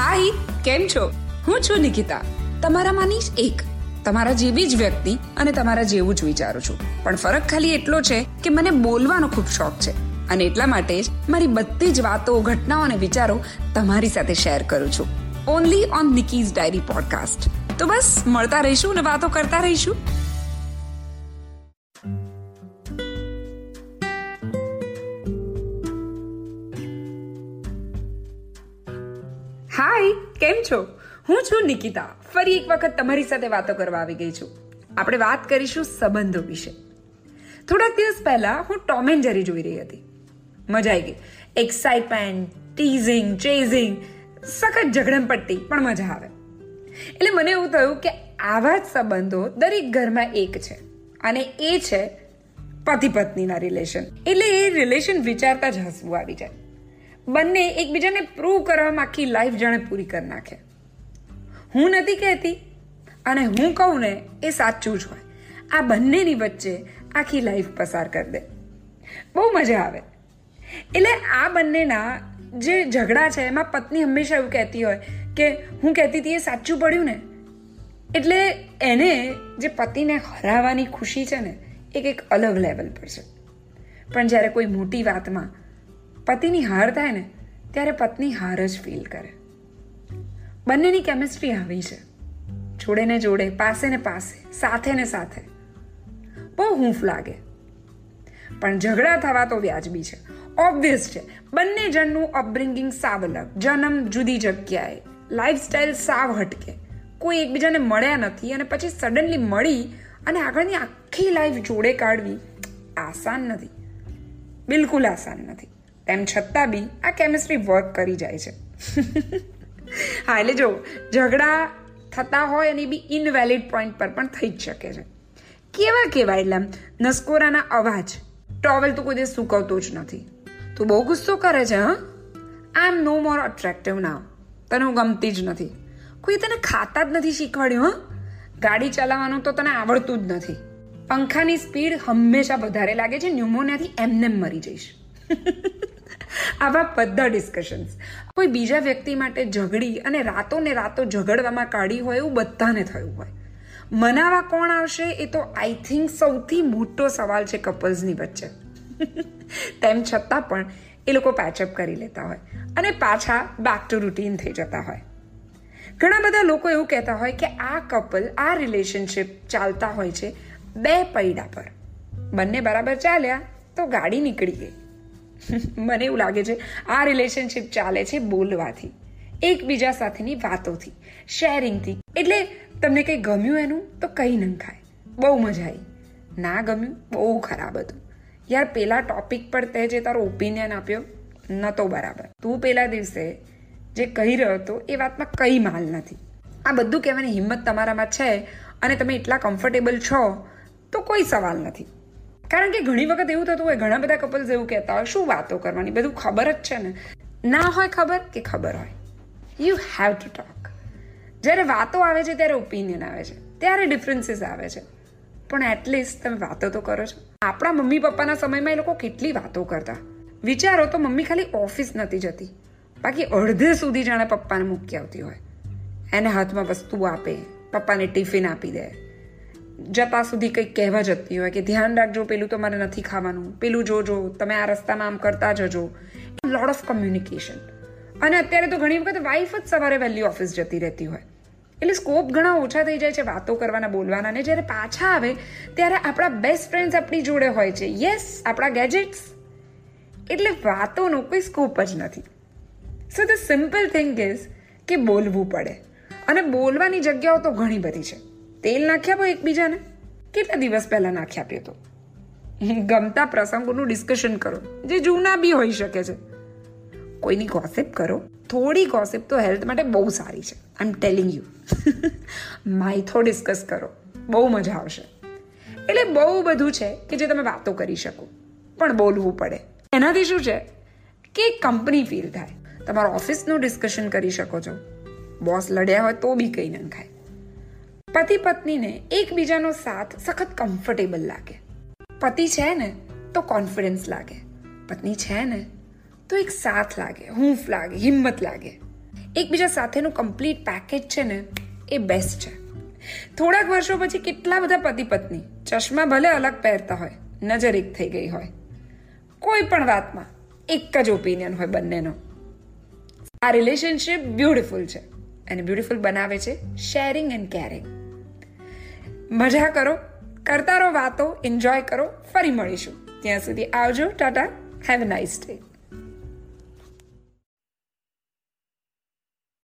હાય, કેમ છો? હું છું નિકિતા. તમારામાંની જ એક. તમારા જેવી જ વ્યક્તિ અને તમારા જેવું જ વિચારું છું. પણ ફરક ખાલી એટલો છે કે મને બોલવાનો ખૂબ શોખ છે. અને એટલા માટે જ મારી બધી જ વાતો, ઘટનાઓ અને વિચારો તમારી સાથે શેર કરું છું. Only on Nikki's diary podcast તો બસ, મળતા રહીશું અને વાતો કરતા રહીશું. હાય, કેમ છો? હું છું નિકિતા. ફરી એક વખત તમારી સાથે વાતો કરવા આવી ગઈ છું. આપણે વાત કરીશું સંબંધો વિશે. થોડાક દિવસ પહેલા હું ટોમ એન્ડ જેરી જોઈ રહી હતી. મજા આવી ગઈ. એક્સાઇટમેન્ટ ટીઝિંગ ચેઝિંગ સખત ઝઘડમ પટ્ટી પણ મજા આવે. એટલે મને એવું થયું કે આવા જ સંબંધો દરેક ઘરમાં એક છે. અને એ છે પતિ પત્નીના રિલેશન એટલે એ રિલેશન વિચારતા જ હસવું આવી જાય. બંને એકબીજાને પ્રૂવ કરવામાં આખી લાઈફ જાણે પૂરી કરી નાખે. હું નથી કહેતી, અને હું કહું ને, એ સાચું જ હોય. આ બંનેની વચ્ચે આખી લાઈફ પસાર કરી દે. બહુ મજા આવે. એટલે આ બંનેના જે ઝઘડા છે, એમાં પત્ની હંમેશા એવું કહેતી હોય કે, હું કહેતી હતી એ સાચું પડ્યું ને? એટલે એને જે પતિને હરાવવાની ખુશી છે ને, એક એક અલગ લેવલ પર છે. પણ જ્યારે કોઈ મોટી વાતમાં પતિની હાર થાય ને, ત્યારે પત્ની હાર જ ફીલ કરે. બંનેની કેમિસ્ટ્રી આવી છે. જોડે ને જોડે, પાસે ને પાસે, સાથે ને સાથે. બહુ હૂંફ લાગે. પણ ઝઘડા થવા તો વ્યાજબી છે. ઓબ્વિયસ છે. બંને જણનું અપબ્રિંગિંગ સાવ અલગ. જન્મ જુદી જગ્યાએ. લાઈફસ્ટાઈલ સાવ હટકે. કોઈ એકબીજાને મળ્યા નથી અને પછી સડનલી મળી અને આગળની આખી લાઈફ જોડે કાઢવી આસાન નથી. બિલકુલ આસાન નથી. તેમ છતાં બી આ કેમિસ્ટ્રી વર્ક કરી જાય છે. હા, એટલે જો, ઝઘડા થતા હોય અને બી ઇનવેલિડ પોઈન્ટ પર પણ થઈ જ શકે છે. કેવા કેવા એટલે આમ, નસકોરાના અવાજ. ટોવેલ તો કોઈ દિવસ સુકવતો જ નથી. તું બહુ ગુસ્સો કરે છે, હા? આઈ એમ નો મોર અટ્રેક્ટિવ નાવ તને હું ગમતી જ નથી. કોઈ તને ખાતા જ નથી શીખવાડ્યું, હા? ગાડી ચલાવવાનું તો તને આવડતું જ નથી. પંખાની સ્પીડ હંમેશા વધારે લાગે છે ન્યુમોનિયાથી એમને મરી જઈશ. આવા બધા ડિસ્કશન્સ કોઈ બીજા વ્યક્તિ માટે ઝઘડી અને રાતોને રાતો ઝઘડવામાં કાઢી હોય એવું બધાને થયું હોય. મનાવા કોણ આવશે એ તો આઈ થિંક સૌથી મોટો સવાલ છે કપલ્સની વચ્ચે. તેમ છતાં પણ એ લોકો પેચઅપ કરી લેતા હોય અને પાછા બેક ટુ રૂટીન થઈ જતા હોય. ઘણા બધા લોકો એવું કહેતા હોય કે આ કપલ આ રિલેશનશિપ ચાલતા હોય છે બે પૈડા પર. બંને બરાબર ચાલ્યા તો ગાડી નીકળી ગઈ. મને એવું લાગે છે, આ રિલેશનશિપ ચાલે છે બોલવાથી, એકબીજા સાથેની વાતોથી શેરિંગથી એટલે તમને કંઈ ગમ્યું એનું? તો કંઈ ન ખાય. બહુ મજા આવી. ના ગમ્યું? બહુ ખરાબ હતું. યાર, પેલા ટોપિક પર તે જે તારો ઓપિનિયન આપ્યો નતો બરાબર. તું પેલા દિવસે જે કહી રહ્યો હતો, એ વાતમાં કંઈ માલ નથી. આ બધું કહેવાની હિંમત તમારામાં છે અને તમે એટલા કમ્ફર્ટેબલ છો, તો કોઈ સવાલ નથી. કારણ કે ઘણી વખત એવું થતું હોય, ઘણા બધા કપલ્સ એવું કહેતા હોય, શું વાતો કરવાની? બધું ખબર જ છે ને. ના હોય ખબર કે ખબર હોય? યુ હેવ ટુ ટોક જ્યારે વાતો આવે છે, ત્યારે ઓપિનિયન આવે છે. ત્યારે ડિફરન્સીસ આવે છે. પણ એટલીસ્ટ તમે વાતો તો કરો છો. આપણા મમ્મી પપ્પાના સમયમાં એ લોકો કેટલી વાતો કરતા. વિચારો તો મમ્મી ખાલી ઓફિસ નથી જતી. બાકી અડધે સુધી જાણે પપ્પાને મૂકી આવતી હોય. એને હાથમાં વસ્તુ આપે, પપ્પાને ટિફિન આપી દે. જતા સુધી કંઈક કહેવા જતી હોય કે ધ્યાન રાખજો, પેલું તો મારે નથી ખાવાનું. પેલું જોજો, તમે આ રસ્તામાં આમ કરતા જજો. લોટ ઓફ કમ્યુનિકેશન અને અત્યારે તો ઘણી વખત વાઈફ જ સવારે વહેલી ઓફિસ જતી રહેતી હોય. એટલે સ્કોપ ઘણા ઓછા થઈ જાય છે વાતો કરવાના, બોલવાના. અને જ્યારે પાછા આવે, ત્યારે આપણા બેસ્ટ ફ્રેન્ડ્સ આપણી જોડે હોય છે. યસ આપણા ગેજેટ્સ એટલે વાતોનો કોઈ સ્કોપ જ નથી. So the simple thing is કે બોલવું પડે. અને બોલવાની જગ્યાઓ તો ઘણી બધી છે. તેલ નાખ્યા આપો એકબીજાને? કેટલા દિવસ પહેલા નાખ્યા આપ્યો તો? ગમતા પ્રસંગોનું ડિસ્કશન કરો. જે જૂના બી હોઈ શકે છે. કોઈની ગોસિપ કરો. થોડી ગોસિપ તો હેલ્થ માટે બહુ સારી છે. આઈ એમ ટેલિંગ યુ માઇથો ડિસ્કસ કરો. બહુ મજા આવશે. એટલે બહુ બધું છે કે જે તમે વાતો કરી શકો. પણ બોલવું પડે. એનાથી શું છે? કે કંપની ફીલ થાય. તમારા ઓફિસનું ડિસ્કશન કરી શકો છો. બોસ લડ્યા હોય તો બી કંઈ ન ખાય. પતિ પત્નીને એકબીજાનો સાથ સખત કમ્ફર્ટેબલ લાગે. પતિ છે ને, તો કોન્ફિડન્સ લાગે. પત્ની છે ને, તો એક સાથ લાગે, હૂંફ લાગે, હિંમત લાગે. એકબીજા સાથેનું કમ્પ્લીટ પેકેજ છે ને, એ બેસ્ટ છે. થોડાક વર્ષો પછી કેટલા બધા પતિ પત્ની ચશ્મા ભલે અલગ પહેરતા હોય નજર એક થઈ ગઈ હોય. કોઈ પણ વાતમાં એક જ ઓપિનિયન હોય બંનેનો. આ રિલેશનશિપ બ્યુટિફુલ છે. અને બ્યુટિફુલ બનાવે છે શેરિંગ એન્ડ કેરિંગ મજા કરો, કરતા રહો વાતો એન્જોય કરો, ફરી મળીશું. ત્યાં સુધી આવજો, tata have a nice day